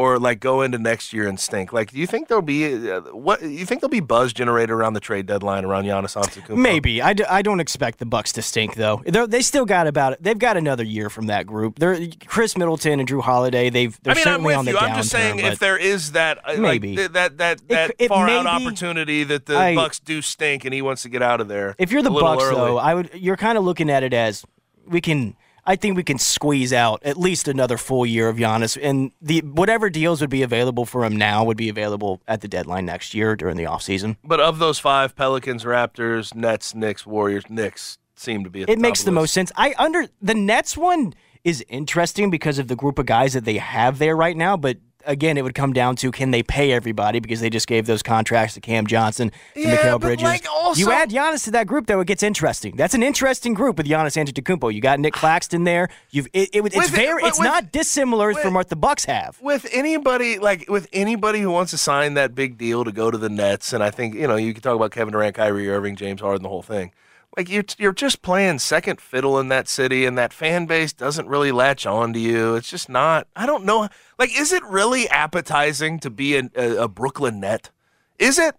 or like go into next year and stink? Like, do you think there'll be uh, what? You think there'll be buzz generated around the trade deadline around Giannis Antetokounmpo? Maybe I, d- I don't expect the Bucks to stink though. They're, they still got about they've got another year from that group. They're Khris Middleton and Jrue Holiday. They've they're I mean, I'm certainly with on the you. I'm just downturn, saying if there is that uh, Maybe. like, th- that that that it far out maybe- opportunity that the I- Bucks do stink and he wants to get out of there. if you're the a Bucks early. though, I would you're kind of looking at it as we can. I think we can squeeze out at least another full year of Giannis, and the whatever deals would be available for him now would be available at the deadline next year during the offseason. But of those five, Pelicans, Raptors, Nets, Knicks, Warriors, Knicks seem to be. It the makes the of most sense. I under the Nets one is interesting because of the group of guys that they have there right now, but again, it would come down to can they pay everybody because they just gave those contracts to Cam Johnson, to Yeah, Mikal Bridges. like, also- you add Giannis to that group, though, it gets interesting. That's an interesting group with Giannis Antetokounmpo. You got Nic Claxton there. You've it, it, it's With- very it's with- not dissimilar with- from what the Bucks have. with anybody like with anybody who wants to sign that big deal to go to the Nets, and I think you know you can talk about Kevin Durant, Kyrie Irving, James Harden, the whole thing. Like you're you're just playing second fiddle in that city, and that fan base doesn't really latch on to you. It's just not. I don't know. Like, is it really appetizing to be a, a, a Brooklyn Net? Is it?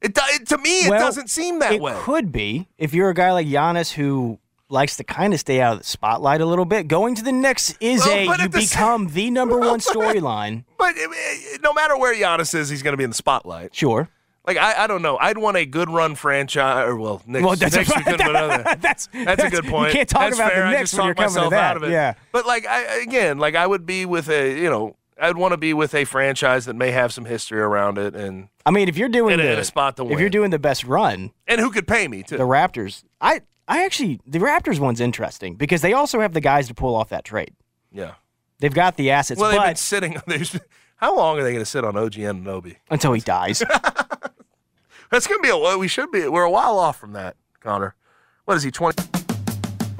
It, it to me, it Well, doesn't seem that it way. It could be if you're a guy like Giannis who likes to kind of stay out of the spotlight a little bit. Going to the Knicks is Well, a you the become the number one storyline. But eh, eh, no matter where Giannis is, he's going to be in the spotlight. Sure. Like I, I don't know. I'd want a good run franchise, or well, Knicks. Well, that's Knicks a- put other. that's That's a good point. You can't talk That's about fair. the Knicks when you're coming to that. out of it. Yeah. But like I again, like I would be with a you know I'd want to be with a franchise that may have some history around it and I mean, if you're doing In the a spot to if you're doing the best run, and who could pay me too. the Raptors. I I actually the Raptors one's interesting because they also have the guys to pull off that trade. yeah. They've got the assets, Well, they've been sitting. How long are they going to sit on OG Anunoby? until he dies. That's going to be a. We should be. We're a while off from that, Connor. What is he? Twenty.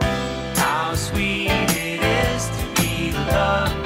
How sweet it is to be loved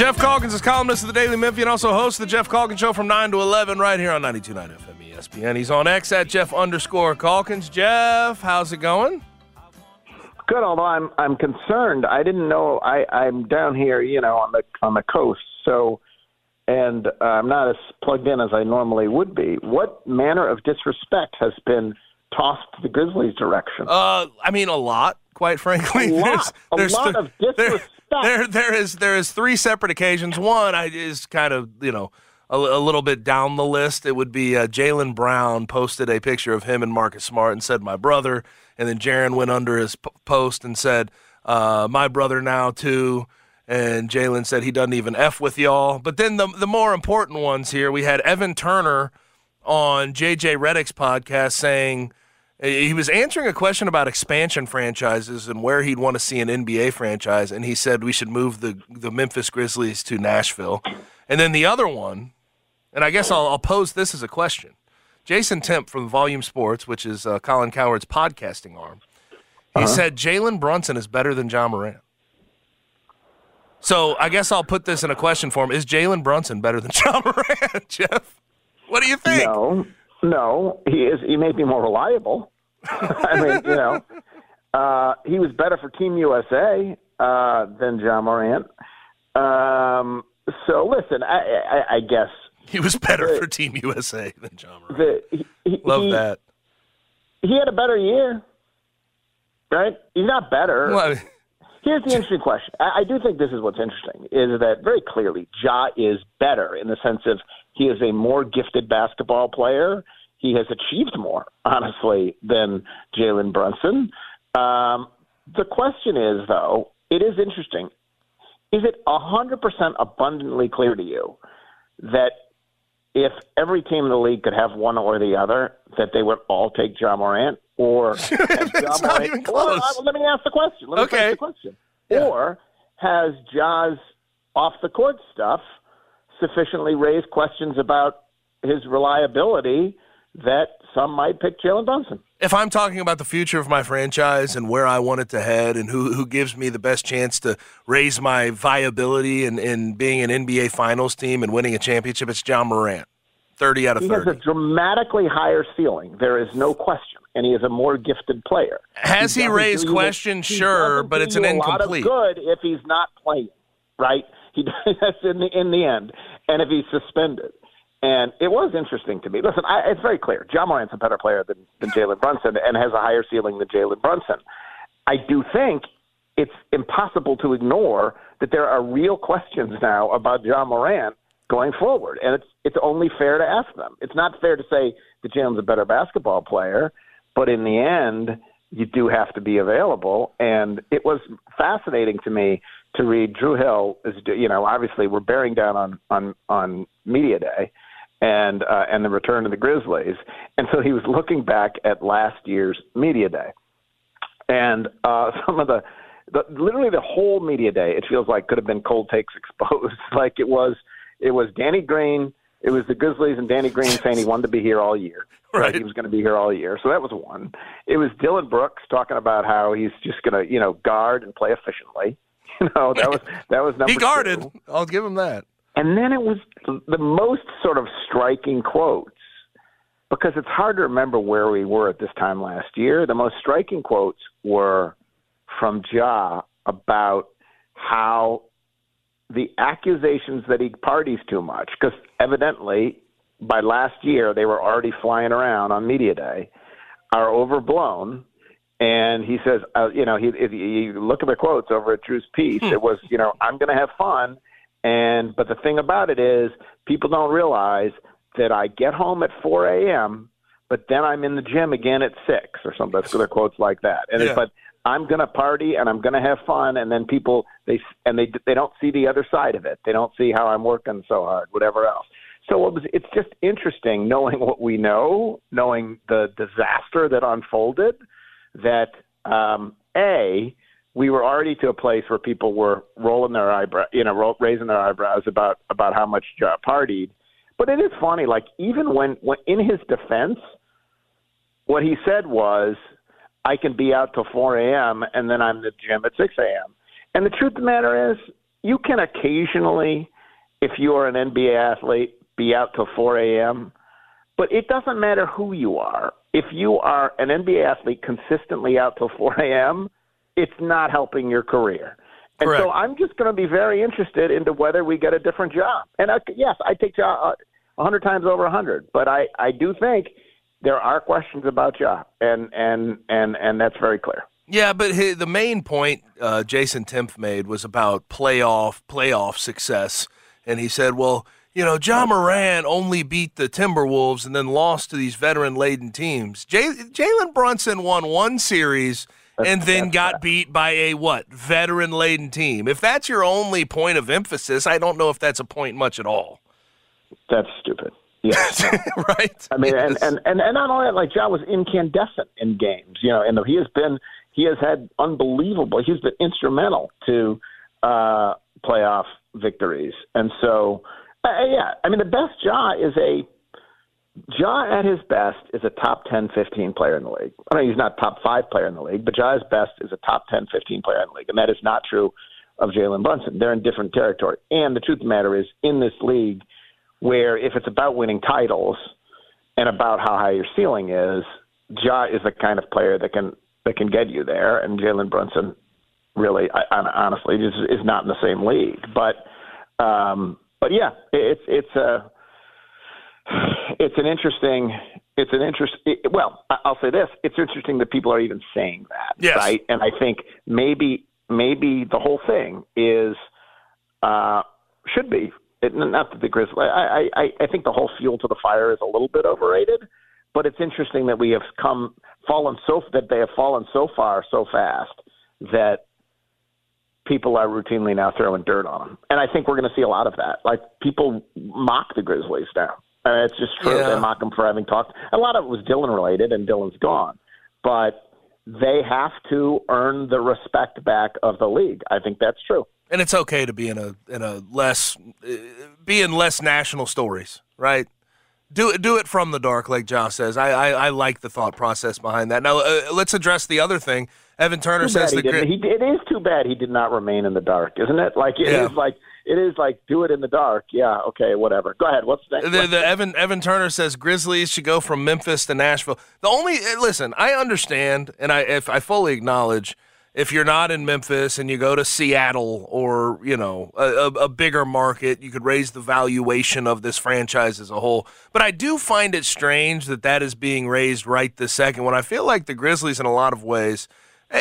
Geoff Calkins is columnist of the Daily Memphian, and also hosts the Geoff Calkins Show from 9 to 11 right here on 92.9 FM ESPN. He's on X at Geoff underscore Calkins. Geoff, how's it going? Good, although I'm I'm concerned. I didn't know I I'm down here, you know, on the on the coast, so and uh, I'm not as plugged in as I normally would be. What manner of disrespect has been tossed the Grizzlies' direction? Uh, I mean, a lot, quite frankly. A lot. A lot of there, there, there is there is three separate occasions. One I is kind of you know a, a little bit down the list. It would be uh, Jaylen Brown posted a picture of him and Marcus Smart and said my brother, and then Jaron went under his p- post and said uh, my brother now too. And Jaylen said he doesn't even f with y'all. But then the the more important ones here, we had Evan Turner on JJ Redick's podcast saying he was answering a question about expansion franchises and where he'd want to see an NBA franchise, and he said we should move the the Memphis Grizzlies to Nashville. And then the other one, and I guess I'll, I'll pose this as a question. Jason Timpf from Volume Sports, which is uh, Colin Cowherd's podcasting arm, He said Jalen Brunson is better than Ja Morant. So I guess I'll put this in a question form: Is Jalen Brunson better than Ja Morant, Geoff? What do you think? No, no, he is. He may be more reliable. I mean, you know, uh, he was better for Team USA uh, than Ja Morant. Um, so listen, I, I, I guess He was better for Team USA than Ja Morant. the, he, he- Love he, that. He had a better year, right? He's not better. Well, Here's the interesting question. I, I do think this is what's interesting is that very clearly Ja is better in the sense of he is a more gifted basketball player. He has achieved more, honestly, than Jalen Brunson. Um, the question is, though, it is interesting. Is it 100% abundantly clear to you that if every team in the league could have one or the other, that they would all take Ja Morant? Or has It's Ja not even close. uh, let me ask the question. Let me Okay. ask the question. Yeah. Or has Ja's off the court stuff sufficiently raised questions about his reliability that some might pick Jalen Brunson? if I'm talking about the future of my franchise and where I want it to head and who who gives me the best chance to raise my viability in, in being an NBA Finals team and winning a championship, it's Ja Morant. Thirty out of He has a dramatically higher ceiling. There is no question, and he is a more gifted player. Has he doesn't raised questions? he Sure, but it's an incomplete. good if he's not playing, right? He does in the in the end, and if he's suspended. And it was interesting to me. Listen, I, it's very clear. Ja Morant's a better player than, than Jalen Brunson and has a higher ceiling than Jalen Brunson. I do think it's impossible to ignore that there are real questions now about Ja Morant going forward, and it's it's only fair to ask them. It's not fair to say that Jalen's a better basketball player, but in the end, you do have to be available. And it was fascinating to me to read Drew Hill. Is you know obviously we're bearing down on on on media day. And uh, and the return of the Grizzlies, and so he was looking back at last year's media day, and uh, some of the, the literally the whole media day it feels like could have been cold takes exposed like it was it was danny green it was the grizzlies and danny green saying he wanted to be here all year Right. he was going to be here all year so that was one it was dillon brooks talking about how he's just going to you know guard and play efficiently you know that was that was number He guarded. I'll give him that. And then it was the most sort of striking quotes because it's hard to remember where we were at this time last year. The most striking quotes were from Ja about how the accusations that he parties too much, because evidently by last year they were already flying around on media day, are overblown. And he says, uh, you know, he, if you look at the quotes over at Drew's piece, it was, you know, I'm going to have fun. And but the thing about it is, people don't realize that I get home at 4 a.m., but then I'm in the gym again at six or something. That's their quotes like that. And Yeah. it, but I'm going to party and I'm going to have fun, and then people they and they they don't see the other side of it. They don't see how I'm working so hard, whatever else. So it was, it's just interesting knowing what we know, knowing the disaster that unfolded. That um, a we were already to a place where people were rolling their eyebrow, you know, ro- raising their eyebrows about about how much Ja partied. But it is funny, like even when, when in his defense, what he said was, "I can be out till 4 a.m. and then I'm in the gym at 6 a.m." And the truth of the matter is, you can occasionally, if you are an NBA athlete, be out till 4 a.m. But it doesn't matter who you are. If you are an NBA athlete consistently out till 4 a.m., it's not helping your career. And so I'm just going to be very interested into whether we get a different job. And I, yes, I take Ja a hundred times over a hundred, but I, I do think there are questions about Ja, and and and and that's very clear. Yeah, but hi the main point uh, Jason Timpf made was about playoff playoff success, and he said, "Well, you know, Ja Morant only beat the Timberwolves and then lost to these veteran laden teams. Jalen Brunson won one series." And then got beat by a what veteran laden team. If that's your only point of emphasis, I don't know if that's a point much at all. That's stupid. Yes. right? I mean, and, Yes. and, and, and not only that, like John was incandescent in games, you know, and he has been, he has had unbelievable, he's been instrumental to uh, playoff victories. And so, uh, yeah, I mean, the best Ja is a Ja at his best is a top 10, 15 player in the league. I mean, he's not top five player in the league, but Ja at his best is a top 10, 15 player in the league. And that is not true of Jalen Brunson. They're in different territory. And the truth of the matter is, in this league, where if it's about winning titles and about how high your ceiling is, Ja is the kind of player that can that can get you there, and Jalen Brunson really, I, honestly, is is not in the same league. But um, but yeah, it's it's a it's an interesting it's an interest it, well i'll say this it's interesting that people are even saying that yes. right and i think maybe maybe the whole thing is uh should be it, not that the grizzlies I, I i think the whole fuel to the fire is a little bit overrated but it's interesting that we have come fallen so that they have fallen so far so fast that people are routinely now throwing dirt on them and i think we're going to see a lot of that like people mock the grizzlies now it's just true. Yeah. They mock them for having talked. A lot of it was Dillon related, and Dillon's gone. But they have to earn the respect back of the league. I think that's true. And it's okay to be in a in a less uh, be in less national stories, right? Do it do it from the dark, like Josh says. I I, I like the thought process behind that. Now uh, let's address the other thing. Evan Turner too says the he, he It is too bad he did not remain in the dark, isn't it? Like it yeah. is like it is like do it in the dark. Yeah, okay, whatever. Go ahead. What's the, the, the Evan Evan Turner says Grizzlies should go from Memphis to Nashville. The only eh, listen, I understand, and I if I fully acknowledge if you're not in Memphis and you go to Seattle or you know a, a, bigger market, you could raise the valuation of this franchise as a whole. But I do find it strange that that is being raised right this second when I feel like the Grizzlies, in a lot of ways,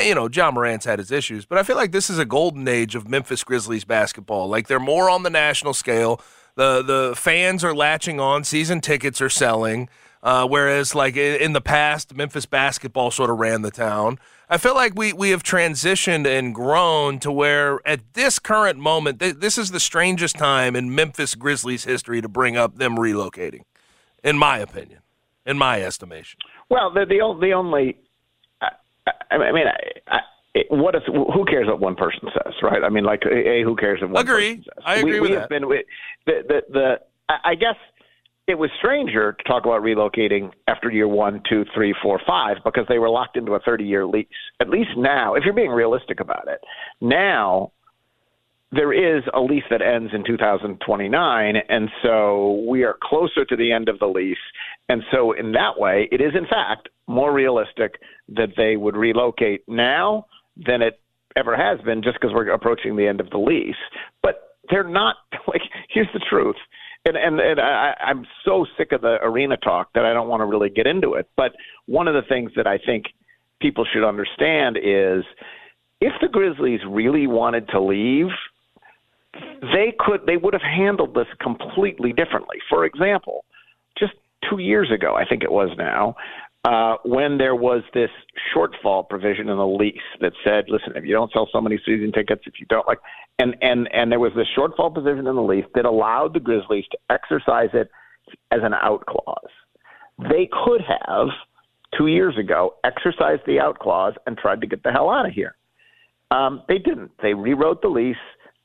you know, Ja Morant's had his issues, but I feel like this is a golden age of Memphis Grizzlies basketball. Like they're more on the national scale. The the fans are latching on. Season tickets are selling. Uh, whereas, like in the past, Memphis basketball sort of ran the town. I feel like we, we have transitioned and grown to where, at this current moment, th- this is the strangest time in Memphis Grizzlies history to bring up them relocating, in my opinion, in my estimation. Well, the the, the only I mean, I, I, what if? Who cares what one person says, right? I mean, like, a who cares what one agree. person says? I agree we, with we that. Have been, we, the, the, the, I guess it was stranger to talk about relocating after year one, two, three, four, five, because they were locked into a 30-year lease. At least now, if you're being realistic about it, now there is a lease that ends in 2029, and so we are closer to the end of the lease. And so, in that way, it is in fact more realistic that they would relocate now than it ever has been just because we're approaching the end of the lease. But they're not like here's the truth. And and, and I, I'm so sick of the arena talk that I don't want to really get into it. But one of the things that I think people should understand is if the Grizzlies really wanted to leave, they could they would have handled this completely differently. For example, just two years ago, I think it was now, uh, when there was this shortfall provision in the lease that said, listen, if you don't sell so many season tickets, if you don't like, and and and there was this shortfall provision in the lease that allowed the Grizzlies to exercise it as an out clause. They could have two years ago exercised the out clause and tried to get the hell out of here. Um, they didn't. They rewrote the lease,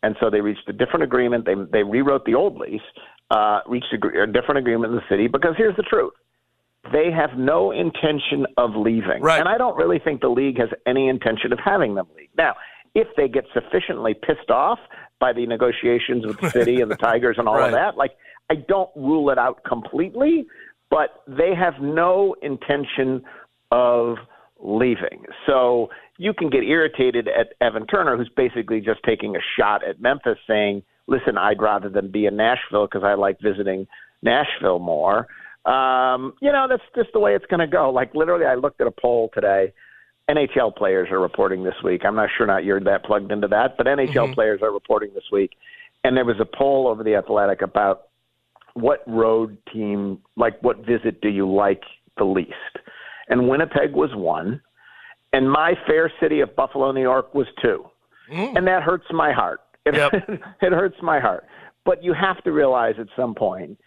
and so they reached a different agreement. They they rewrote the old lease, uh, reached a, a different agreement in the city because here's the truth they have no intention of leaving. Right. And I don't really think the league has any intention of having them leave. Now, if they get sufficiently pissed off by the negotiations with the city and the Tigers and all right. of that, like I don't rule it out completely, but they have no intention of leaving. So you can get irritated at Evan Turner, who's basically just taking a shot at Memphis, saying, "Listen, I'd rather than be in Nashville because I like visiting Nashville more." Um, you know, that's just the way it's going to go. Like literally, I looked at a poll today. NHL players are reporting this week. I'm not sure not you're that plugged into that, but NHL mm-hmm. players are reporting this week. And there was a poll over the Athletic about what road team, like what visit do you like the least? And Winnipeg was one, and my fair city of Buffalo, New York was two. Mm. And that hurts my heart. It, yep. it hurts my heart. But you have to realize at some point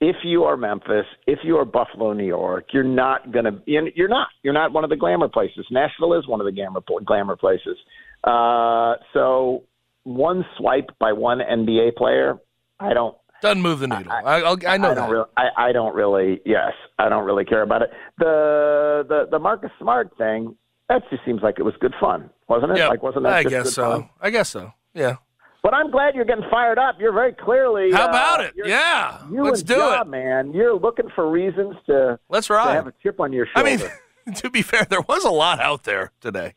if you are Memphis, if you are Buffalo, New York, you're not going to. You're not. You're not one of the glamour places. Nashville is one of the glamour glamour places. Uh, so one swipe by one NBA player, I don't. Doesn't move the needle. I, I'll, I know I that. don't really. I, I don't really. Yes, I don't really care about it. The the the Marcus Smart thing. That just seems like it was good fun, wasn't it? Yeah, Like, wasn't that I just guess so. fun? I guess so. Yeah. But I'm glad you're getting fired up. You're very clearly. How uh, about it? Yeah. let's do it, man. You're looking for reasons to, Let's to ride. have a chip on your shoulder. I mean, to be fair, there was a lot out there today.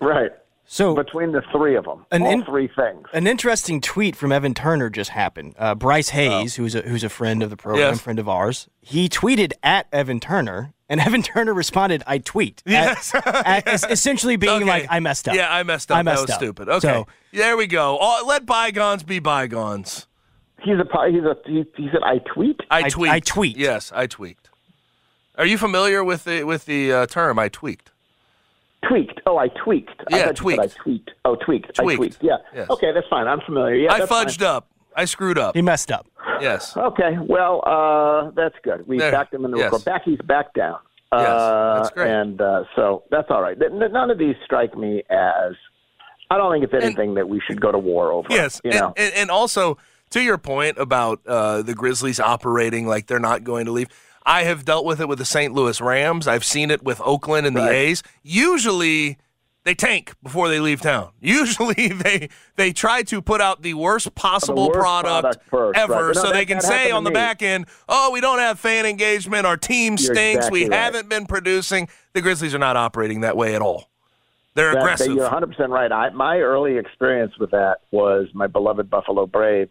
right. So Between the three of them, An all in- three things. An interesting tweet from Evan Turner just happened. Uh, Bryce Hayes, who's a who's a friend of the program, Oh. Yes. friend of ours, he tweeted at Evan Turner, and Evan Turner responded, "I tweet." At- Yes. at- es- essentially being Okay. like, "I messed up." Yeah, I messed up. I messed that was up. stupid. Okay. So- there we go. All, let bygones be bygones. He's a he's a he, he said I tweet. I, I- I tweet. Yes, I tweaked. Are you familiar with the with the uh, term I tweaked? Tweaked. Oh, I tweaked. I Yeah, thought you said tweaked. I tweaked. Oh, tweaked. I Tweaked. tweaked. Yeah. Yes. Okay, that's fine. I'm familiar. Yeah, I fudged fine. up. I screwed up. He messed up. Yes. Okay. Well, uh, that's good. We There. backed him in the Yes. record. Back, he's back down. Yes, Uh, that's great. And uh, so that's all right. N- n- None of these strike me as. I don't think it's anything that we should go to war over. Yes, You and, know. and, and also to your point about uh, the Grizzlies operating like they're not going to leave. I have dealt with it with the St. Louis Rams. I've seen it with Oakland and the Right. A's. Usually, they tank before they leave town. Usually, they they try to put out the worst possible worst product, product first, ever, right. No, so that- they can say on the back end, "Oh, we don't have fan engagement. Our team stinks. we right. haven't been producing." The Grizzlies are not operating that way at all. They're That- aggressive. that- you're 100% right. I, my early experience with that was my beloved Buffalo Braves.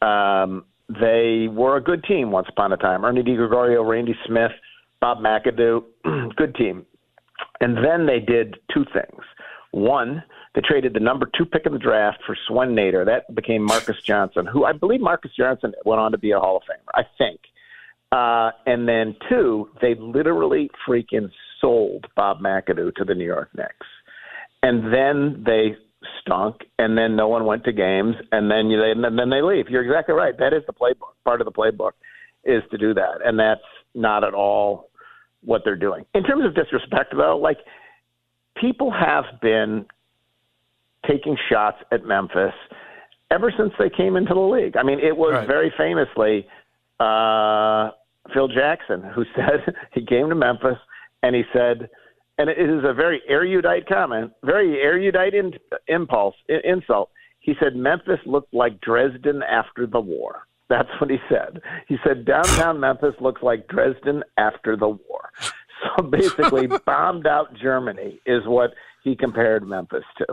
Um, they were a good team once upon a time. Ernie DiGregorio, Randy Smith, Bob McAdoo, good team. And then they did two things. One, they traded the number two pick in the draft for Swen Nater. That became Marques Johnson, who I believe Marques Johnson went on to be a Hall of Famer, I think. Uh, and then two, they literally freaking sold Bob McAdoo to the New York Knicks. And then they stunk, and then no one went to games, and then you, and then they leave. You're exactly right. That is the playbook. Part of the playbook is to do that, and that's not at all what they're doing. In terms of disrespect, though, like people have been taking shots at Memphis ever since they came into the league. I mean, it was Right. very famously uh, Phil Jackson who said he came to Memphis and he said, and it is a very erudite comment, very erudite in, impulse, i- insult. He said Memphis looked like Dresden after the war. That's what he said. He said downtown Memphis looks like Dresden after the war. So basically, bombed out Germany is what he compared Memphis to.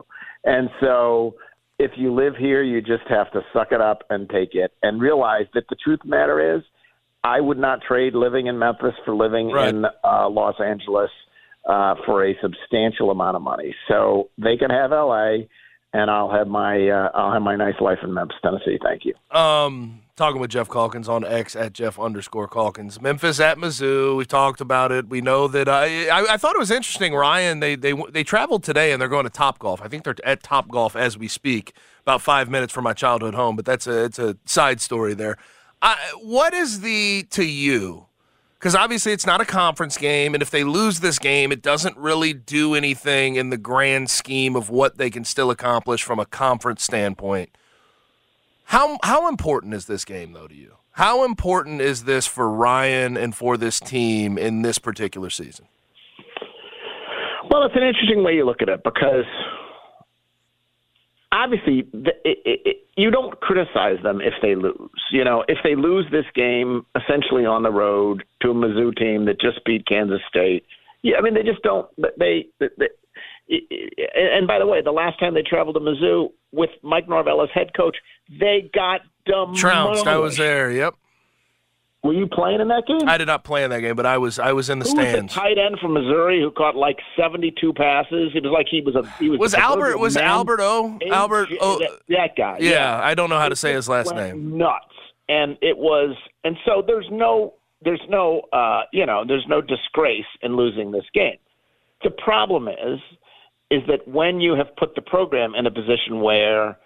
And so, if you live here, you just have to suck it up and take it and realize that the truth of the matter is, I would not trade living in Memphis for living Right. in uh, Los Angeles uh, for a substantial amount of money. So they can have L.A. and I'll have my uh, I'll have my nice life in Memphis, Tennessee. Thank you. Um, talking with Geoff Calkins on X at Geoff underscore Calkins. Memphis at Mizzou. We've talked about it. We know that. I, I I thought it was interesting, Ryan. They they they traveled today and they're going to Top Golf. I think they're at Top Golf as we speak. About five minutes from my childhood home, but that's a it's a side story there. I, what is the to you? Because obviously it's not a conference game, and if they lose this game, it doesn't really do anything in the grand scheme of what they can still accomplish from a conference standpoint. How how important is this game though to you? How important is this for Ryan and for this team in this particular season? Well, it's an interesting way you look at it because obviously it, it, it, you don't criticize them if they lose. You know, if they lose this game essentially on the road to a Mizzou team that just beat Kansas State, yeah, I mean they just don't. They, they, they and by the way, the last time they traveled to Mizzou with Mike Norvell as head coach, they got demolished. Trounced. I was there. Yep. Were you playing in that game? I did not play in that game, but I was I was in the Who was the stands. tight end from Missouri who caught like seventy-two passes? It was like he was a he was. Was Albert was man. Albert O Albert O? that, that guy. Yeah, I don't know how to say his last name. Nuts, and it was, and so there's no, there's no, uh, you know, there's no disgrace in losing this game. The problem is, is that when you have put the program in a position where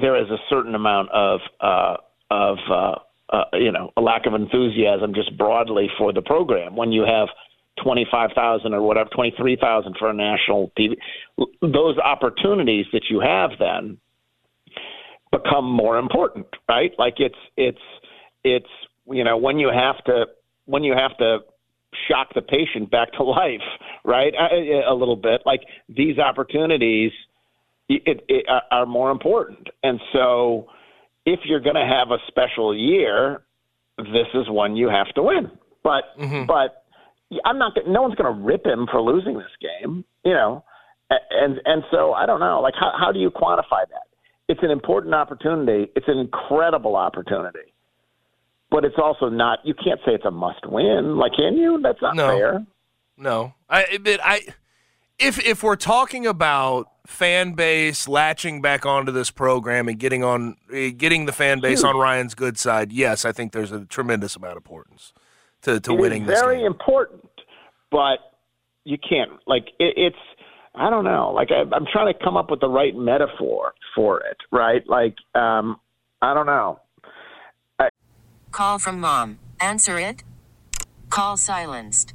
there is a certain amount of, uh, of, uh, uh, you know, a lack of enthusiasm just broadly for the program, when you have 25,000 or whatever, 23,000 for a national TV, those opportunities that you have then become more important, right? Like it's it's it's you know when you have to when you have to shock the patient back to life, right? A, a little bit like these opportunities it, it, uh, are more important, and so if you're going to have a special year, this is one you have to win. But mm-hmm. but I'm not. No one's going to rip him for losing this game, you know. And and so I don't know. Like how how do you quantify that? It's an important opportunity. It's an incredible opportunity, but it's also not. You can't say it's a must win. Like can you? That's not no. fair. No, I but I if if we're talking about fan base latching back onto this program and getting on eh, getting the fan base on Ryan's good side, yes, I think there's a tremendous amount of importance to, to it winning this very game. important, but you can't like it, it's I don't know. Like I, I'm trying to come up with the right metaphor for it, right? Like um, I don't know. I, Call from mom. Answer it. Call silenced.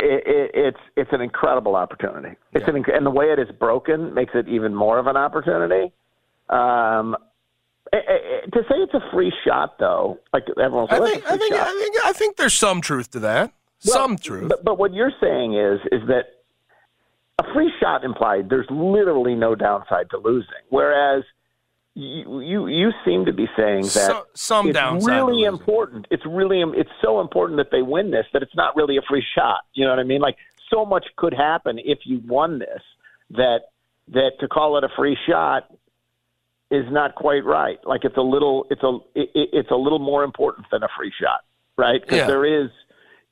It, it, it's it's an incredible opportunity. It's yeah. an and the way it is broken makes it even more of an opportunity. Um, eh, eh, eh, to say it's a free shot, though, like everyone's I think, I think, I think, I think there's some truth to that. Well, some truth. But, but what you're saying is, is that a free shot implied there's literally no downside to losing, whereas you you, you seem to be saying that so, some it's really important. It's really um, it's so important that they win this that it's not really a free shot. You know what I mean? Like so much could happen if you won this that that to call it a free shot is not quite right. Like it's a little, it's a, it, it's a little more important than a free shot, right? Because yeah. there is,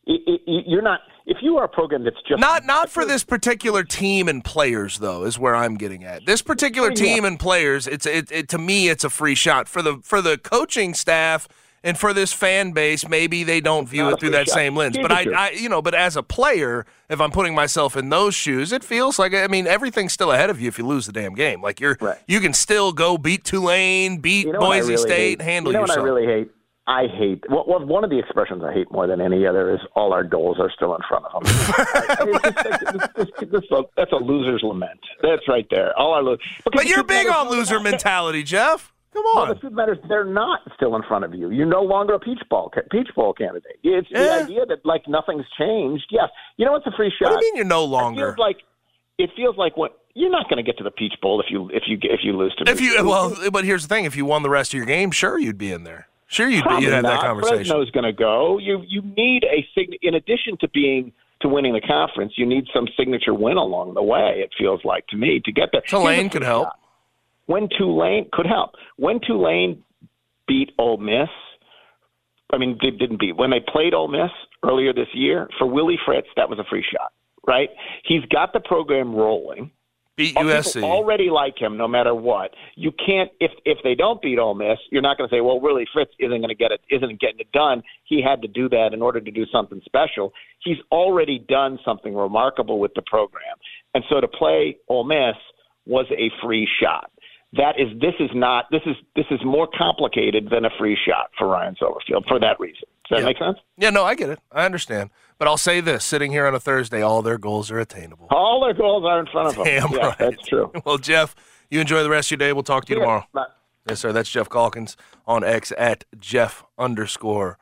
it, it, you're not. If you are a program that's just not not for this particular team and players though is where I'm getting at. This particular team and players, it's it, it to me it's a free shot for the for the coaching staff and for this fan base, maybe they don't view it through that shot. same lens. But I, I, you know, but as a player, if I'm putting myself in those shoes, it feels like I mean everything's still ahead of you if you lose the damn game. Like you're, right. you can still go beat Tulane, beat you know Boise really State, hate? handle you know yourself. What I really hate. I hate well, one of the expressions I hate more than any other is all our goals are still in front of them. that's a loser's lament. That's right there. All our lo- but you're big on loser mentality, Geoff. Come on. Well, the truth matters, they're not still in front of you. You're no longer a peach ball peach bowl candidate. It's yeah. the idea that like nothing's changed. Yes, you know what's a free shot? What do you mean you're no longer? It feels like it feels like what you're not going to get to the Peach Bowl if you if you if you lose to. If you well, but here's the thing: if you won the rest of your game, sure you'd be in there. Sure, you'd, Probably you'd have not. that conversation. Fresno's going to go. You you need a sig- in addition to being to winning the conference, you need some signature win along the way. It feels like to me to get there. Tulane could help. When Tulane could help. When Tulane beat Ole Miss. I mean, they didn't beat when they played Ole Miss earlier this year. For Willie Fritz, that was a free shot, right? He's got the program rolling. Beat USC. already like him, no matter what. You can't if if they don't beat Ole Miss, you're not going to say, well, really Fritz isn't going to get it, isn't getting it done. He had to do that in order to do something special. He's already done something remarkable with the program, and so to play Ole Miss was a free shot that is this is not this is this is more complicated than a free shot for Ryan Silverfield for that reason. Does that yeah. make sense? Yeah, no, I get it. I understand. But I'll say this: sitting here on a Thursday, all their goals are attainable. All their goals are in front of them. Damn yeah, right. That's true. Well, Geoff, you enjoy the rest of your day. We'll talk to you yeah, tomorrow. Bye. Yes, sir. That's Geoff Calkins on X at Geoff underscore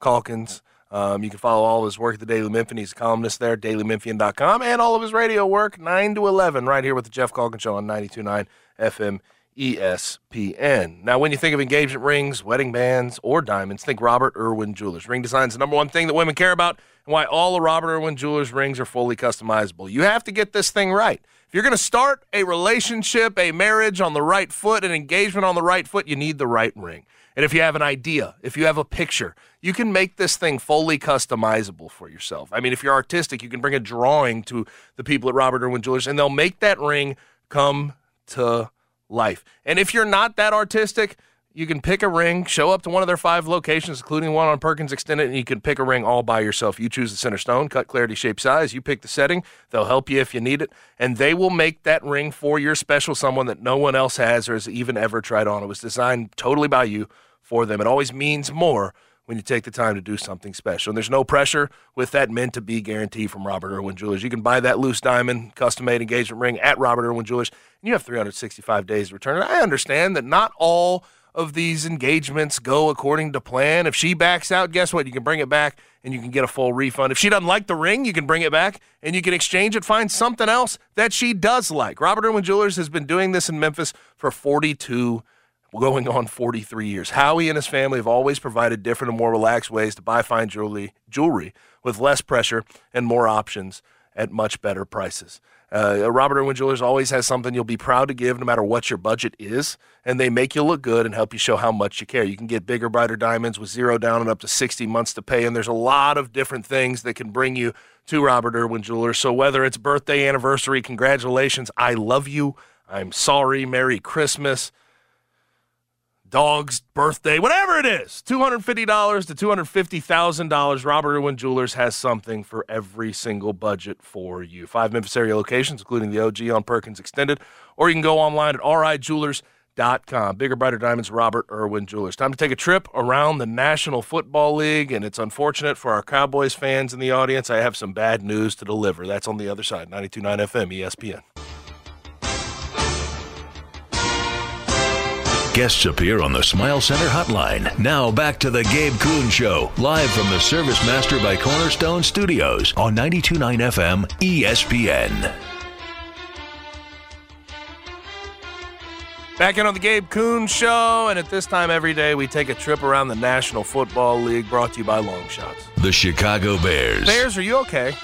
Calkins. Um, you can follow all of his work at the Daily Memphian. He's a columnist there, dailymemphian.com, and all of his radio work, 9 to 11, right here with the Geoff Calkins Show on 92.9 FM ESPN. Now, when you think of engagement rings, wedding bands, or diamonds, think Robert Irwin Jewelers. Ring design is the number one thing that women care about, and why all of Robert Irwin Jewelers rings are fully customizable. You have to get this thing right. If you're going to start a relationship, a marriage on the right foot, an engagement on the right foot, you need the right ring. And if you have an idea, if you have a picture, you can make this thing fully customizable for yourself. I mean, if you're artistic, you can bring a drawing to the people at Robert Irwin Jewelers, and they'll make that ring come to life. And if you're not that artistic, you can pick a ring, show up to one of their five locations, including one on Perkins Extended, and you can pick a ring all by yourself. You choose the center stone, cut, clarity, shape, size. You pick the setting. They'll help you if you need it, and they will make that ring for your special someone that no one else has or has even ever tried on. It was designed totally by you for them. It always means more when you take the time to do something special. And there's no pressure with that meant to be guarantee from Robert Irwin Jewelers. You can buy that loose diamond custom made engagement ring at Robert Irwin Jewelers, and you have 365 days to return it. I understand that not all of these engagements go according to plan. If she backs out, guess what? You can bring it back and you can get a full refund. If she doesn't like the ring, you can bring it back and you can exchange it, find something else that she does like. Robert Irwin Jewelers has been doing this in Memphis for 42 going on 43 years. Howie and his family have always provided different and more relaxed ways to buy fine jewelry, jewelry with less pressure and more options at much better prices. Uh, Robert Irwin Jewelers always has something you'll be proud to give no matter what your budget is, and they make you look good and help you show how much you care. You can get bigger, brighter diamonds with zero down and up to 60 months to pay, and there's a lot of different things that can bring you to Robert Irwin Jewelers. So whether it's birthday, anniversary, congratulations, I love you, I'm sorry, Merry Christmas, dog's birthday, whatever it is, $250 to $250,000, Robert Irwin Jewelers has something for every single budget for you. Five Memphis area locations, including the OG on Perkins Extended, or you can go online at rijewelers.com. Bigger, brighter diamonds, Robert Irwin Jewelers. Time to take a trip around the National Football League, and it's unfortunate for our Cowboys fans in the audience. I have some bad news to deliver. That's on the other side, 92.9 FM, ESPN. Guests appear on the Smile Center hotline. Now back to the Gabe Kuhn Show, live from the Service Master by Cornerstone Studios on 92.9 FM ESPN. Back in on the Gabe Kuhn Show, and at this time every day we take a trip around the National Football League brought to you by Long Shots. The Chicago Bears. Bears, are you okay?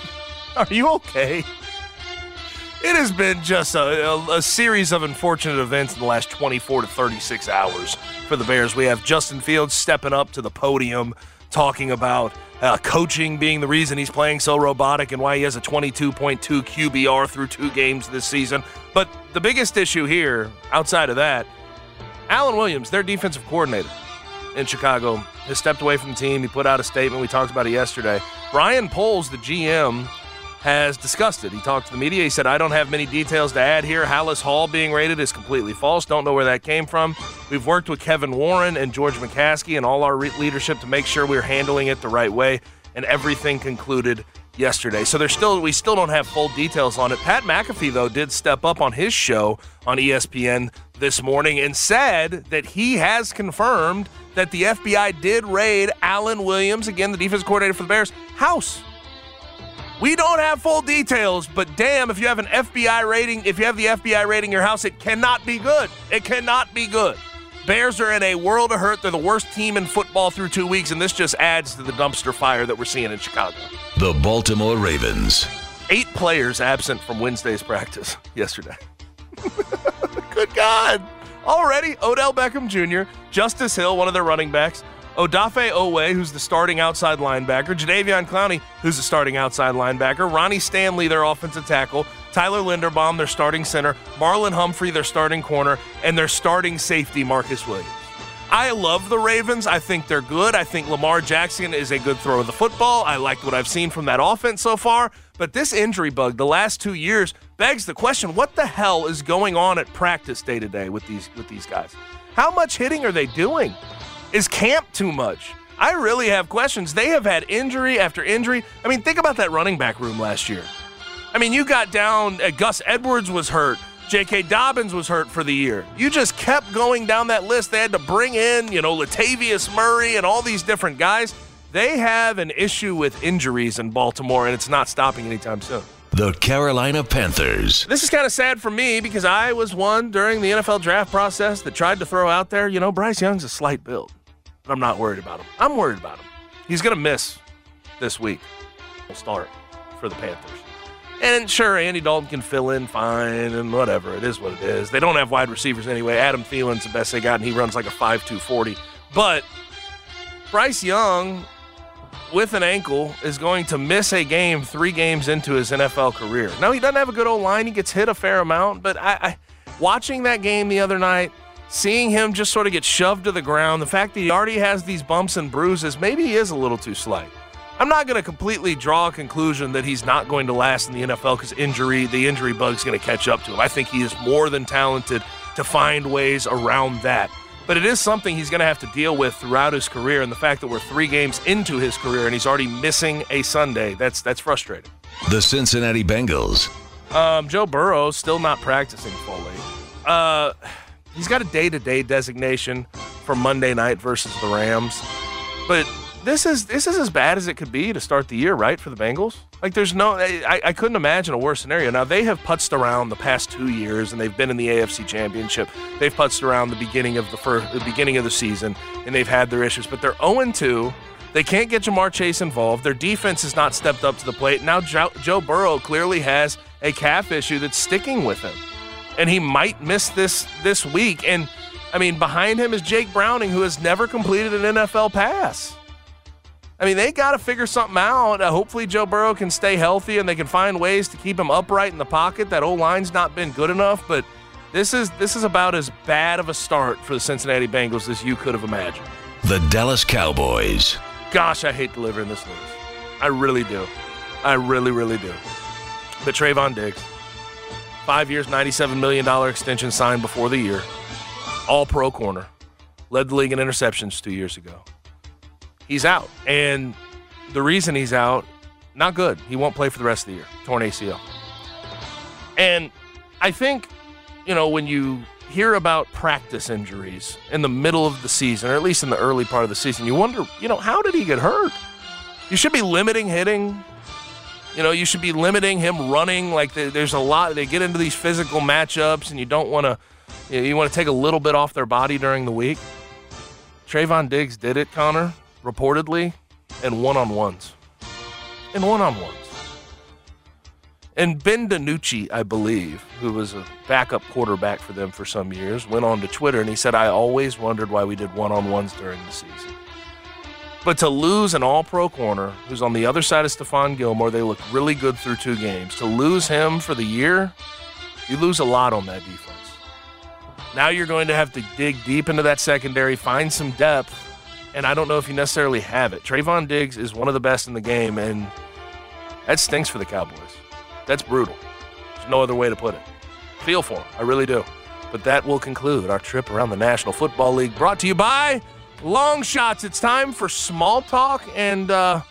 Are you okay? It has been just a, a, a, series of unfortunate events in the last 24 to 36 hours for the Bears. We have Justin Fields stepping up to the podium, talking about uh, coaching being the reason he's playing so robotic and why he has a 22.2 QBR through two games this season. But the biggest issue here, outside of that, Alan Williams, their defensive coordinator in Chicago, has stepped away from the team. He put out a statement. We talked about it yesterday. Brian Poles, the GM, has discussed it. He talked to the media. He said, I don't have many details to add here. Hallis Hall being rated is completely false. Don't know where that came from. We've worked with Kevin Warren and George McCaskey and all our re- leadership to make sure we're handling it the right way, and everything concluded yesterday. So there's still we still don't have full details on it. Pat McAfee though did step up on his show on ESPN this morning and said that he has confirmed that the FBI did raid Alan Williams, again the defense coordinator for the Bears, house. We don't have full details, but damn, if you have an FBI rating, if you have the FBI rating your house, it cannot be good. It cannot be good. Bears are in a world of hurt. They're the worst team in football through two weeks, and this just adds to the dumpster fire that we're seeing in Chicago. The Baltimore Ravens. Eight players absent from Wednesday's practice yesterday. good God. Already, Odell Beckham Jr., Justice Hill, one of their running backs, Odafe Oweh, who's the starting outside linebacker, Jadeveon Clowney, who's the starting outside linebacker, Ronnie Stanley, their offensive tackle, Tyler Linderbaum, their starting center, Marlon Humphrey, their starting corner, and their starting safety, Marcus Williams. I love the Ravens. I think they're good. I think Lamar Jackson is a good throw of the football. I like what I've seen from that offense so far. But this injury bug the last two years begs the question: What the hell is going on at practice day to day with these with these guys? How much hitting are they doing? Is camp too much? I really have questions. They have had injury after injury. I mean, think about that running back room last year. I mean, you got down, uh, Gus Edwards was hurt. J.K. Dobbins was hurt for the year. You just kept going down that list. They had to bring in, you know, Latavius Murray and all these different guys. They have an issue with injuries in Baltimore, and it's not stopping anytime soon. the Carolina Panthers. This is kind of sad for me because I was one during the NFL draft process that tried to throw out there, you know, Bryce Young's a slight build, but I'm not worried about him. I'm worried about him. He's going to miss this week. We'll start for the Panthers. And sure, Andy Dalton can fill in fine and whatever. It is what it is. They don't have wide receivers anyway. Adam Thielen's the best they got, and he runs like a 5'2 40. But Bryce Young, with an ankle, is going to miss a game three games into his NFL career. Now, he doesn't have a good old line. He gets hit a fair amount, but I, I watching that game the other night, seeing him just sort of get shoved to the ground, the fact that he already has these bumps and bruises, maybe he is a little too slight. I'm not going to completely draw a conclusion that he's not going to last in the NFL because injury, the injury bug's going to catch up to him. I think he is more than talented to find ways around that. But it is something he's going to have to deal with throughout his career, and the fact that we're three games into his career and he's already missing a Sunday, that's that's frustrating. The Cincinnati Bengals. Um, Joe Burrow still not practicing fully. Uh, he's got a day-to-day designation for Monday night versus the Rams, but this is this is as bad as it could be to start the year, right, for the Bengals? Like, there's no, I, I couldn't imagine a worse scenario. Now they have putzed around the past two years, and they've been in the AFC Championship. They've putzed around the beginning of the first, the beginning of the season, and they've had their issues. But they're 0 2. They can't get Ja'Marr Chase involved. Their defense has not stepped up to the plate. Now Joe Burrow clearly has a calf issue that's sticking with him, and he might miss this this week. And I mean, behind him is Jake Browning, who has never completed an NFL pass. I mean, they got to figure something out. Uh, hopefully, Joe Burrow can stay healthy and they can find ways to keep him upright in the pocket. That old line's not been good enough, but this is this is about as bad of a start for the Cincinnati Bengals as you could have imagined. The Dallas Cowboys. Gosh, I hate delivering this news. I really do. I really, really do. But Trevon Diggs, five years, $97 million extension signed before the year, all pro corner, led the league in interceptions two years ago he's out. And the reason he's out, not good. He won't play for the rest of the year, torn ACL. And I think, you know, when you hear about practice injuries in the middle of the season, or at least in the early part of the season, you wonder, you know, how did he get hurt? You should be limiting hitting. You know, you should be limiting him running. Like there's a lot. They get into these physical matchups, and you don't want to. You, know, you want to take a little bit off their body during the week. Trevon Diggs did it, Connor reportedly, and one on ones. In one on ones. And Ben DiNucci, I believe, who was a backup quarterback for them for some years, went on to Twitter and he said, I always wondered why we did one on ones during the season. But to lose an all pro corner who's on the other side of Stephon Gilmore, they look really good through two games. To lose him for the year, you lose a lot on that defense. Now you're going to have to dig deep into that secondary, find some depth, and I don't know if you necessarily have it. Trevon Diggs is one of the best in the game, and that stinks for the Cowboys. That's brutal. There's no other way to put it. Feel for him. I really do. But that will conclude our trip around the National Football League brought to you by Long Shots. It's time for small talk, and uh,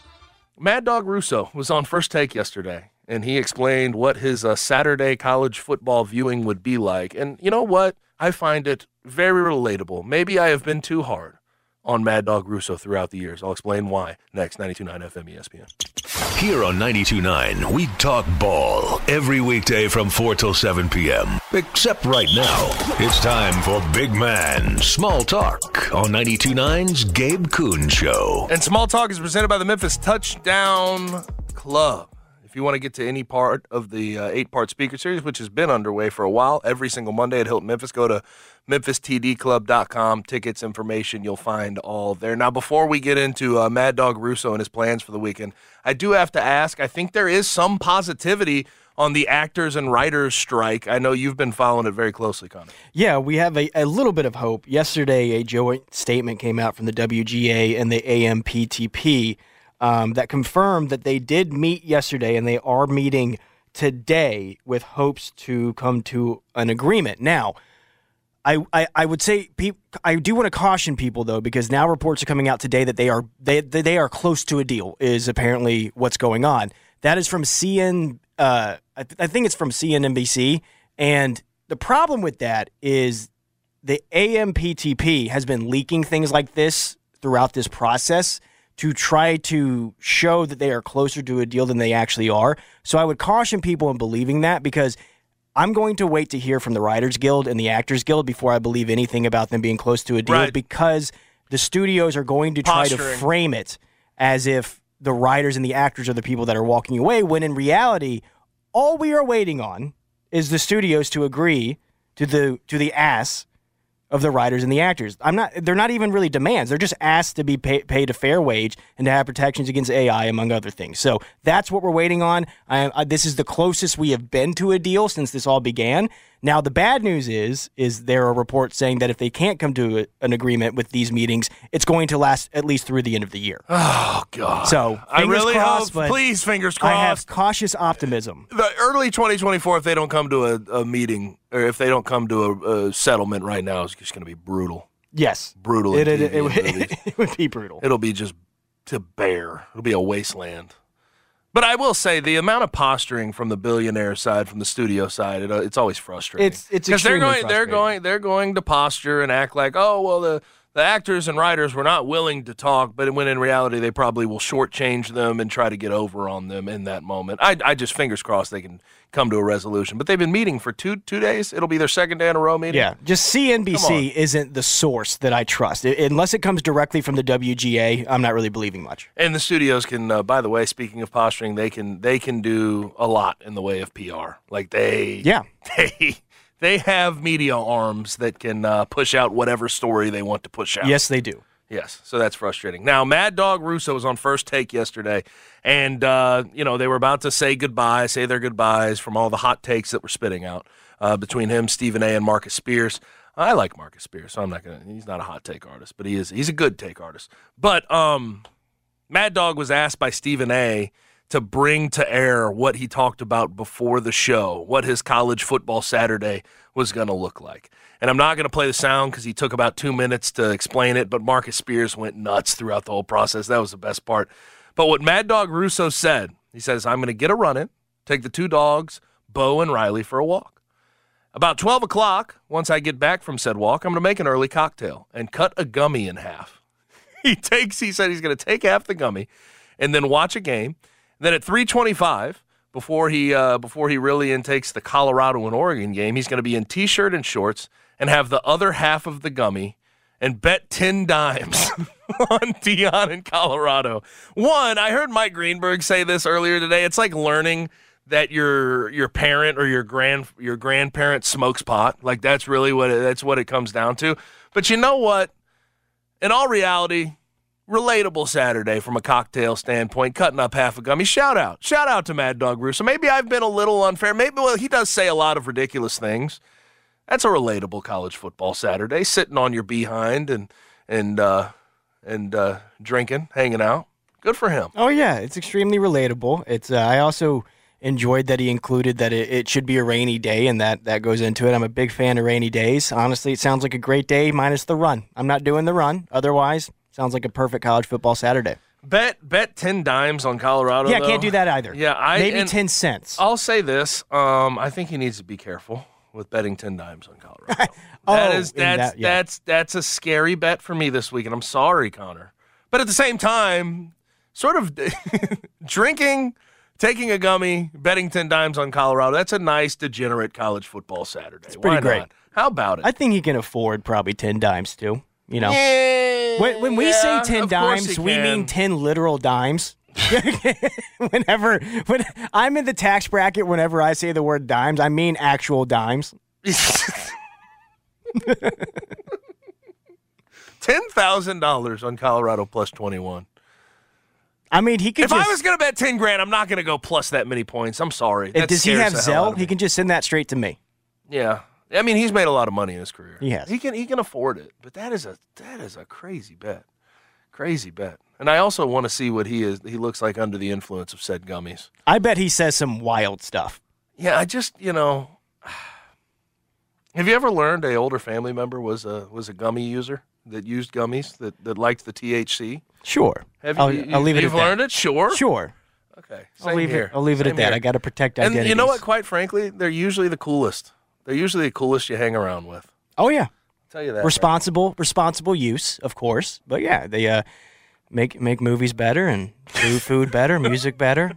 Mad Dog Russo was on First Take yesterday, and he explained what his uh, Saturday college football viewing would be like. And you know what? I find it very relatable. Maybe I have been too hard on Mad Dog Russo throughout the years. I'll explain why next 92.9 FM ESPN. Here on 92.9, we talk ball every weekday from 4 till 7 p.m. Except right now, it's time for Big Man Small Talk on 92.9's Gabe Kuhn Show. And Small Talk is presented by the Memphis Touchdown Club. You want to get to any part of the uh, eight part speaker series, which has been underway for a while, every single Monday at Hilton Memphis, go to memphistdclub.com. Tickets, information, you'll find all there. Now, before we get into uh, Mad Dog Russo and his plans for the weekend, I do have to ask I think there is some positivity on the actors and writers strike. I know you've been following it very closely, Connor. Yeah, we have a, a little bit of hope. Yesterday, a joint statement came out from the WGA and the AMPTP um, that confirmed that they did meet yesterday and they are meeting today with hopes to come to an agreement. Now, I, I, I would say pe- I do want to caution people though because now reports are coming out today that they are they they are close to a deal is apparently what's going on. That is from CN. Uh, I, th- I think it's from CNNBC, and the problem with that is the AMPTP has been leaking things like this throughout this process to try to show that they are closer to a deal than they actually are. So I would caution people in believing that because I'm going to wait to hear from the Writers Guild and the Actors Guild before I believe anything about them being close to a deal Right. because the studios are going to try to frame it as if the writers and the actors are the people that are walking away when in reality all we are waiting on is the studios to agree to the to the ass of the writers and the actors. I'm not. They're not even really demands. They're just asked to be pay, paid a fair wage and to have protections against AI, among other things. So that's what we're waiting on. I, I, this is the closest we have been to a deal since this all began. Now the bad news is, is there are reports saying that if they can't come to a, an agreement with these meetings, it's going to last at least through the end of the year. Oh God! So I really crossed, hope. Please, fingers crossed. I have cautious optimism. the early 2024, if they don't come to a, a meeting or if they don't come to a, a settlement right now, it's just going to be brutal. Yes, Brutal. It, it, it, would- it would be brutal. It'll be just to bear. It'll be a wasteland. But I will say the amount of posturing from the billionaire side, from the studio side, it, uh, it's always frustrating. It's- it's because they're extremely going, they're going, they're going to posture and act like, oh well, the the actors and writers were not willing to talk, but when in reality they probably will shortchange them and try to get over on them in that moment. I, I just fingers crossed they can come to a resolution. But they've been meeting for two two days. It'll be their second day in a row meeting. Yeah, just. CNBC isn't the source that I trust. I- unless it comes directly from the WGA, I'm not really believing much. And the studios can, uh, by the way, speaking of posturing, they can they can do a lot in the way of PR. Like they, Yeah. they they have media arms that can uh, push out whatever story they want to push out. Yes, they do. Yes, so that's frustrating. Now, Mad Dog Russo was on first take yesterday, and uh, you know they were about to say goodbye, say their goodbyes from all the hot takes that were spitting out uh, between him, Stephen A, and Marcus Spears. I like Marcus Spears, so I'm not gonna. He's not a hot take artist, but he is. He's a good take artist. But um, Mad Dog was asked by Stephen A to bring to air what he talked about before the show, what his college football Saturday was going to look like. And I'm not going to play the sound because he took about two minutes to explain it, but Marcus Spears went nuts throughout the whole process. That was the best part. But what Mad Dog Russo said, he says, I'm going to get a run in, take the two dogs, Bo and Riley, for a walk. About 12 o'clock, once I get back from said walk, I'm going to make an early cocktail and cut a gummy in half. he takes, he said he's going to take half the gummy and then watch a game. Then at 325, before he uh, before he really intakes the Colorado and Oregon game, he's going to be in t-shirt and shorts and have the other half of the gummy and bet 10 dimes on Deion in Colorado. One, I heard Mike Greenberg say this earlier today. It's like learning that your your parent or your grand your grandparent smokes pot. Like that's really what it, that's what it comes down to. But you know what? In all reality, relatable Saturday from a cocktail standpoint, cutting up half a gummy. Shout out. Shout out to Mad Dog Russo. Maybe I've been a little unfair. Maybe well, he does say a lot of ridiculous things. That's a relatable college football Saturday, sitting on your behind and and uh and uh drinking, hanging out. Good for him. Oh yeah, it's extremely relatable. It's. Uh, I also enjoyed that he included that it, it should be a rainy day, and that that goes into it. I'm a big fan of rainy days. Honestly, it sounds like a great day minus the run. I'm not doing the run. Otherwise, sounds like a perfect college football Saturday. Bet bet ten dimes on Colorado. yeah, though. can't do that either. Yeah, I maybe ten cents. I'll say this. Um, I think he needs to be careful with betting ten dimes on Colorado. Oh, is in that's that- yeah. that's that's a scary bet for me this week, and I'm sorry, Connor. But at the same time, sort of drinking, taking a gummy, betting ten dimes on Colorado. That's a nice degenerate college football Saturday. It's pretty great. How about it? I think he can afford probably ten dimes too. You know, Yeah, when, when we yeah, say ten dimes, we mean ten literal dimes. whenever when I'm in the tax bracket, whenever I say the word dimes, I mean actual dimes. ten thousand dollars on Colorado plus twenty one. I mean, he could If just. I was gonna bet ten grand, I'm not gonna go plus that many points. I'm sorry. That Does he have the hell out Zelle? of He can just send that straight to me. Yeah, I mean he's made a lot of money in his career. He has. He can he can afford it, but that is a that is a crazy bet, crazy bet. And I also want to see what he is. He looks like under the influence of said gummies. I bet he says some wild stuff. Yeah, I just you know. Have you ever learned a older family member was a was a gummy user that used gummies that, that liked the THC? Sure. Have I'll, you, I'll leave it You've at that. learned it, sure. Sure. Okay, I'll leave here. it. I'll leave it Same at that. I got to protect And you know what? Quite frankly, they're usually the coolest. They're usually the coolest you hang around with. Oh yeah. I'll tell you that. right responsible responsible use, of course. But yeah, they uh make make movies better and food food better, music better.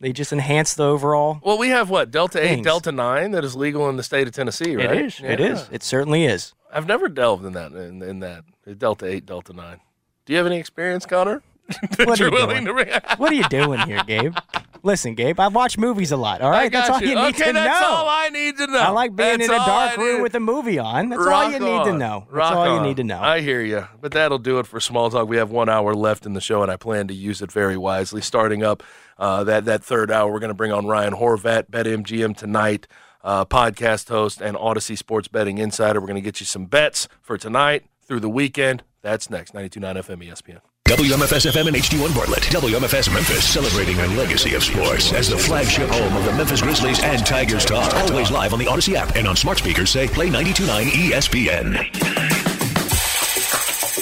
They just enhance the overall. Well, we have what Delta Eight, Delta Nine that is legal in the state of Tennessee, right? It is. It Yeah. is. It certainly is. I've never delved in that in, in that Delta Eight, Delta Nine. Do you have any experience, Connor? What are you're willing doing? to bring? What are you doing here, Gabe? Listen, Gabe, I've watched movies a lot. All right, that's all you, need okay, to that's know. That's all I need to know. I like being That's in a dark room with a movie on. That's Rock all you need to know. That's Rock all you on. need to know. I hear you, but that'll do it for small talk. We have one hour left in the show, and I plan to use it very wisely. Starting up uh, that that third hour, we're going to bring on Ryan Horvat, BetMGM tonight, uh, podcast host and Audacy Sports Betting Insider. We're going to get you some bets for tonight through the weekend. That's next. 92.9 FM ESPN. WMFS FM and HD1 Bartlett. WMFS Memphis, celebrating a legacy of sports as the flagship home of the Memphis Grizzlies and Tigers Talk. Always live on the Audacy app and on smart speakers say play 92.9 ESPN.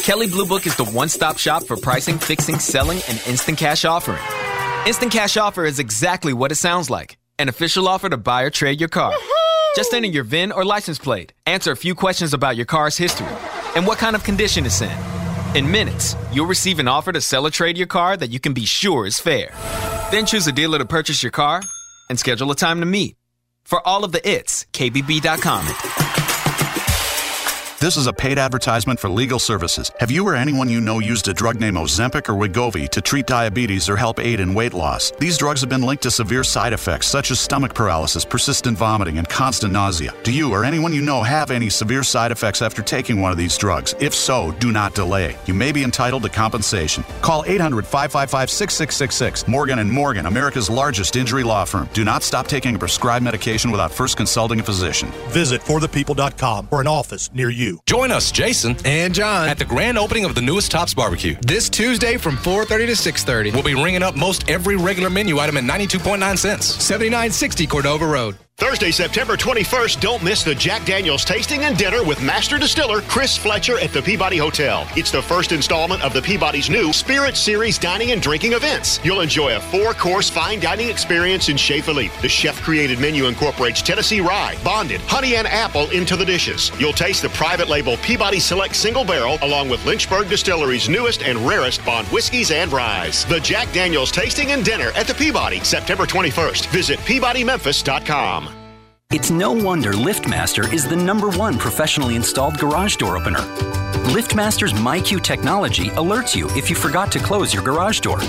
Kelley Blue Book is the one stop shop for pricing, fixing, selling, and instant cash offering. Instant cash offer is exactly what it sounds like an official offer to buy or trade your car. Just enter your VIN or license plate, answer a few questions about your car's history, and what kind of condition it's in. In minutes, you'll receive an offer to sell or trade your car that you can be sure is fair. Then choose a dealer to purchase your car and schedule a time to meet. For all of the its, KBB.com. This is a paid advertisement for legal services. Have you or anyone you know used a drug named Ozempic or Wegovy to treat diabetes or help aid in weight loss? These drugs have been linked to severe side effects such as stomach paralysis, persistent vomiting, and constant nausea. Do you or anyone you know have any severe side effects after taking one of these drugs? If so, do not delay. You may be entitled to compensation. Call 800-555-6666. Morgan and Morgan, America's largest injury law firm. Do not stop taking a prescribed medication without first consulting a physician. Visit forthepeople.com for an office near you. Join us, Jason and John, at the grand opening of the newest Tops Barbecue. This Tuesday from 4.30 to 6.30. We'll be ringing up most every regular menu item at 92.9 cents. 7960 Cordova Road. Thursday, September 21st, don't miss the Jack Daniels tasting and dinner with Master Distiller Chris Fletcher at the Peabody Hotel. It's the first installment of the Peabody's new Spirit Series dining and drinking events. You'll enjoy a four course fine dining experience in Chez Philippe. The chef created menu incorporates Tennessee rye, bonded, honey, and apple into the dishes. You'll taste the private label Peabody Select Single Barrel along with Lynchburg Distillery's newest and rarest bond whiskeys and ryes. The Jack Daniels tasting and dinner at the Peabody, September 21st. Visit PeabodyMemphis.com. It's no wonder LiftMaster is the number one professionally installed garage door opener. LiftMaster's MyQ technology alerts you if you forgot to close your garage door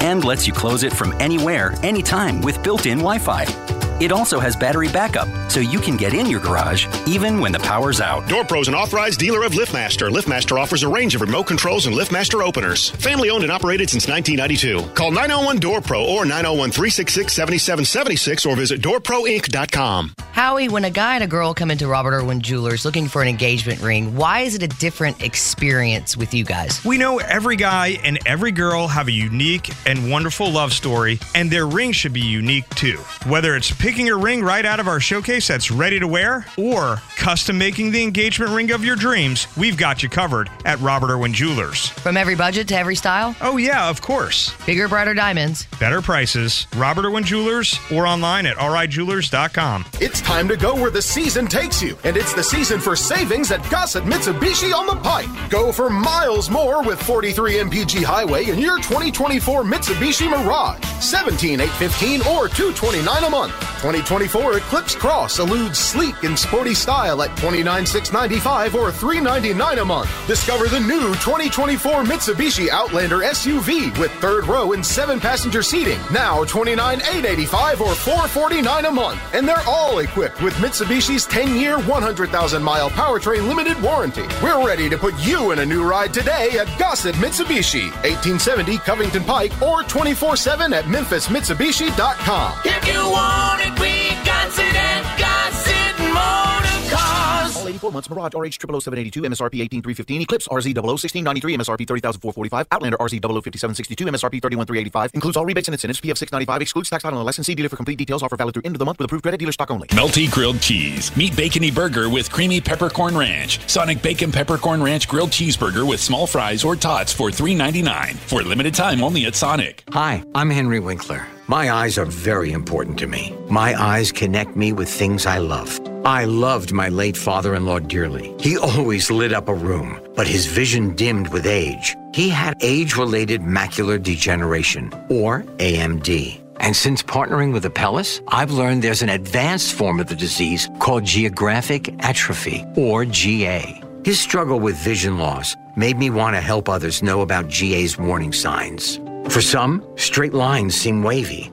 and lets you close it from anywhere, anytime with built in Wi Fi. It also has battery backup, so you can get in your garage even when the power's out. Door Pro's an authorized dealer of LiftMaster. LiftMaster offers a range of remote controls and LiftMaster openers. Family owned and operated since 1992. Call 901 Door Pro or 901 366 7776 or visit doorproinc.com. Howie, when a guy and a girl come into Robert Irwin Jewelers looking for an engagement ring, why is it a different experience with you guys? We know every guy and every girl have a unique and wonderful love story, and their ring should be unique too. Whether it's picking a ring right out of our showcase that's ready to wear, or custom making the engagement ring of your dreams, we've got you covered at Robert Irwin Jewelers. From every budget to every style? Oh, yeah, of course. Bigger, brighter diamonds. Better prices, Robert Irwin Jewelers, or online at rijewelers.com. It's time to go where the season takes you, and it's the season for savings at Gossett Mitsubishi on the Pike. Go for miles more with 43 MPG Highway in your 2024 Mitsubishi Mirage, 17815 or 229 a month. 2024 Eclipse Cross eludes sleek and sporty style at 29695 or 399 a month. Discover the new 2024 Mitsubishi Outlander SUV with third row and seven passenger seating, now 29885 or 449 a month. And they're all equipped with Mitsubishi's 10-year, 100,000-mile powertrain limited warranty. We're ready to put you in a new ride today at Gossett Mitsubishi, 1870 Covington Pike, or 24/7 at MemphisMitsubishi.com. If you want it, we got it at Gossett 24 months. Mirage RH 00782, MSRP 18315. Eclipse RZ 001693, MSRP 30445. Outlander RZ 005762, MSRP 31385. Includes all rebates and incentives. PF 695. Excludes tax, title, and licensee. Dealer for complete details. Offer valid through end of the month with approved credit dealer stock only. Melty grilled cheese. Meat bacony burger with creamy peppercorn ranch. Sonic bacon peppercorn ranch grilled cheeseburger with small fries or tots for $3.99. For limited time only at Sonic. Hi, I'm Henry Winkler. My eyes are very important to me. My eyes connect me with things I love. I loved my late father in law dearly. He always lit up a room, but his vision dimmed with age. He had age related macular degeneration, or AMD. And since partnering with Apellis, I've learned there's an advanced form of the disease called geographic atrophy, or GA. His struggle with vision loss made me want to help others know about GA's warning signs. For some, straight lines seem wavy,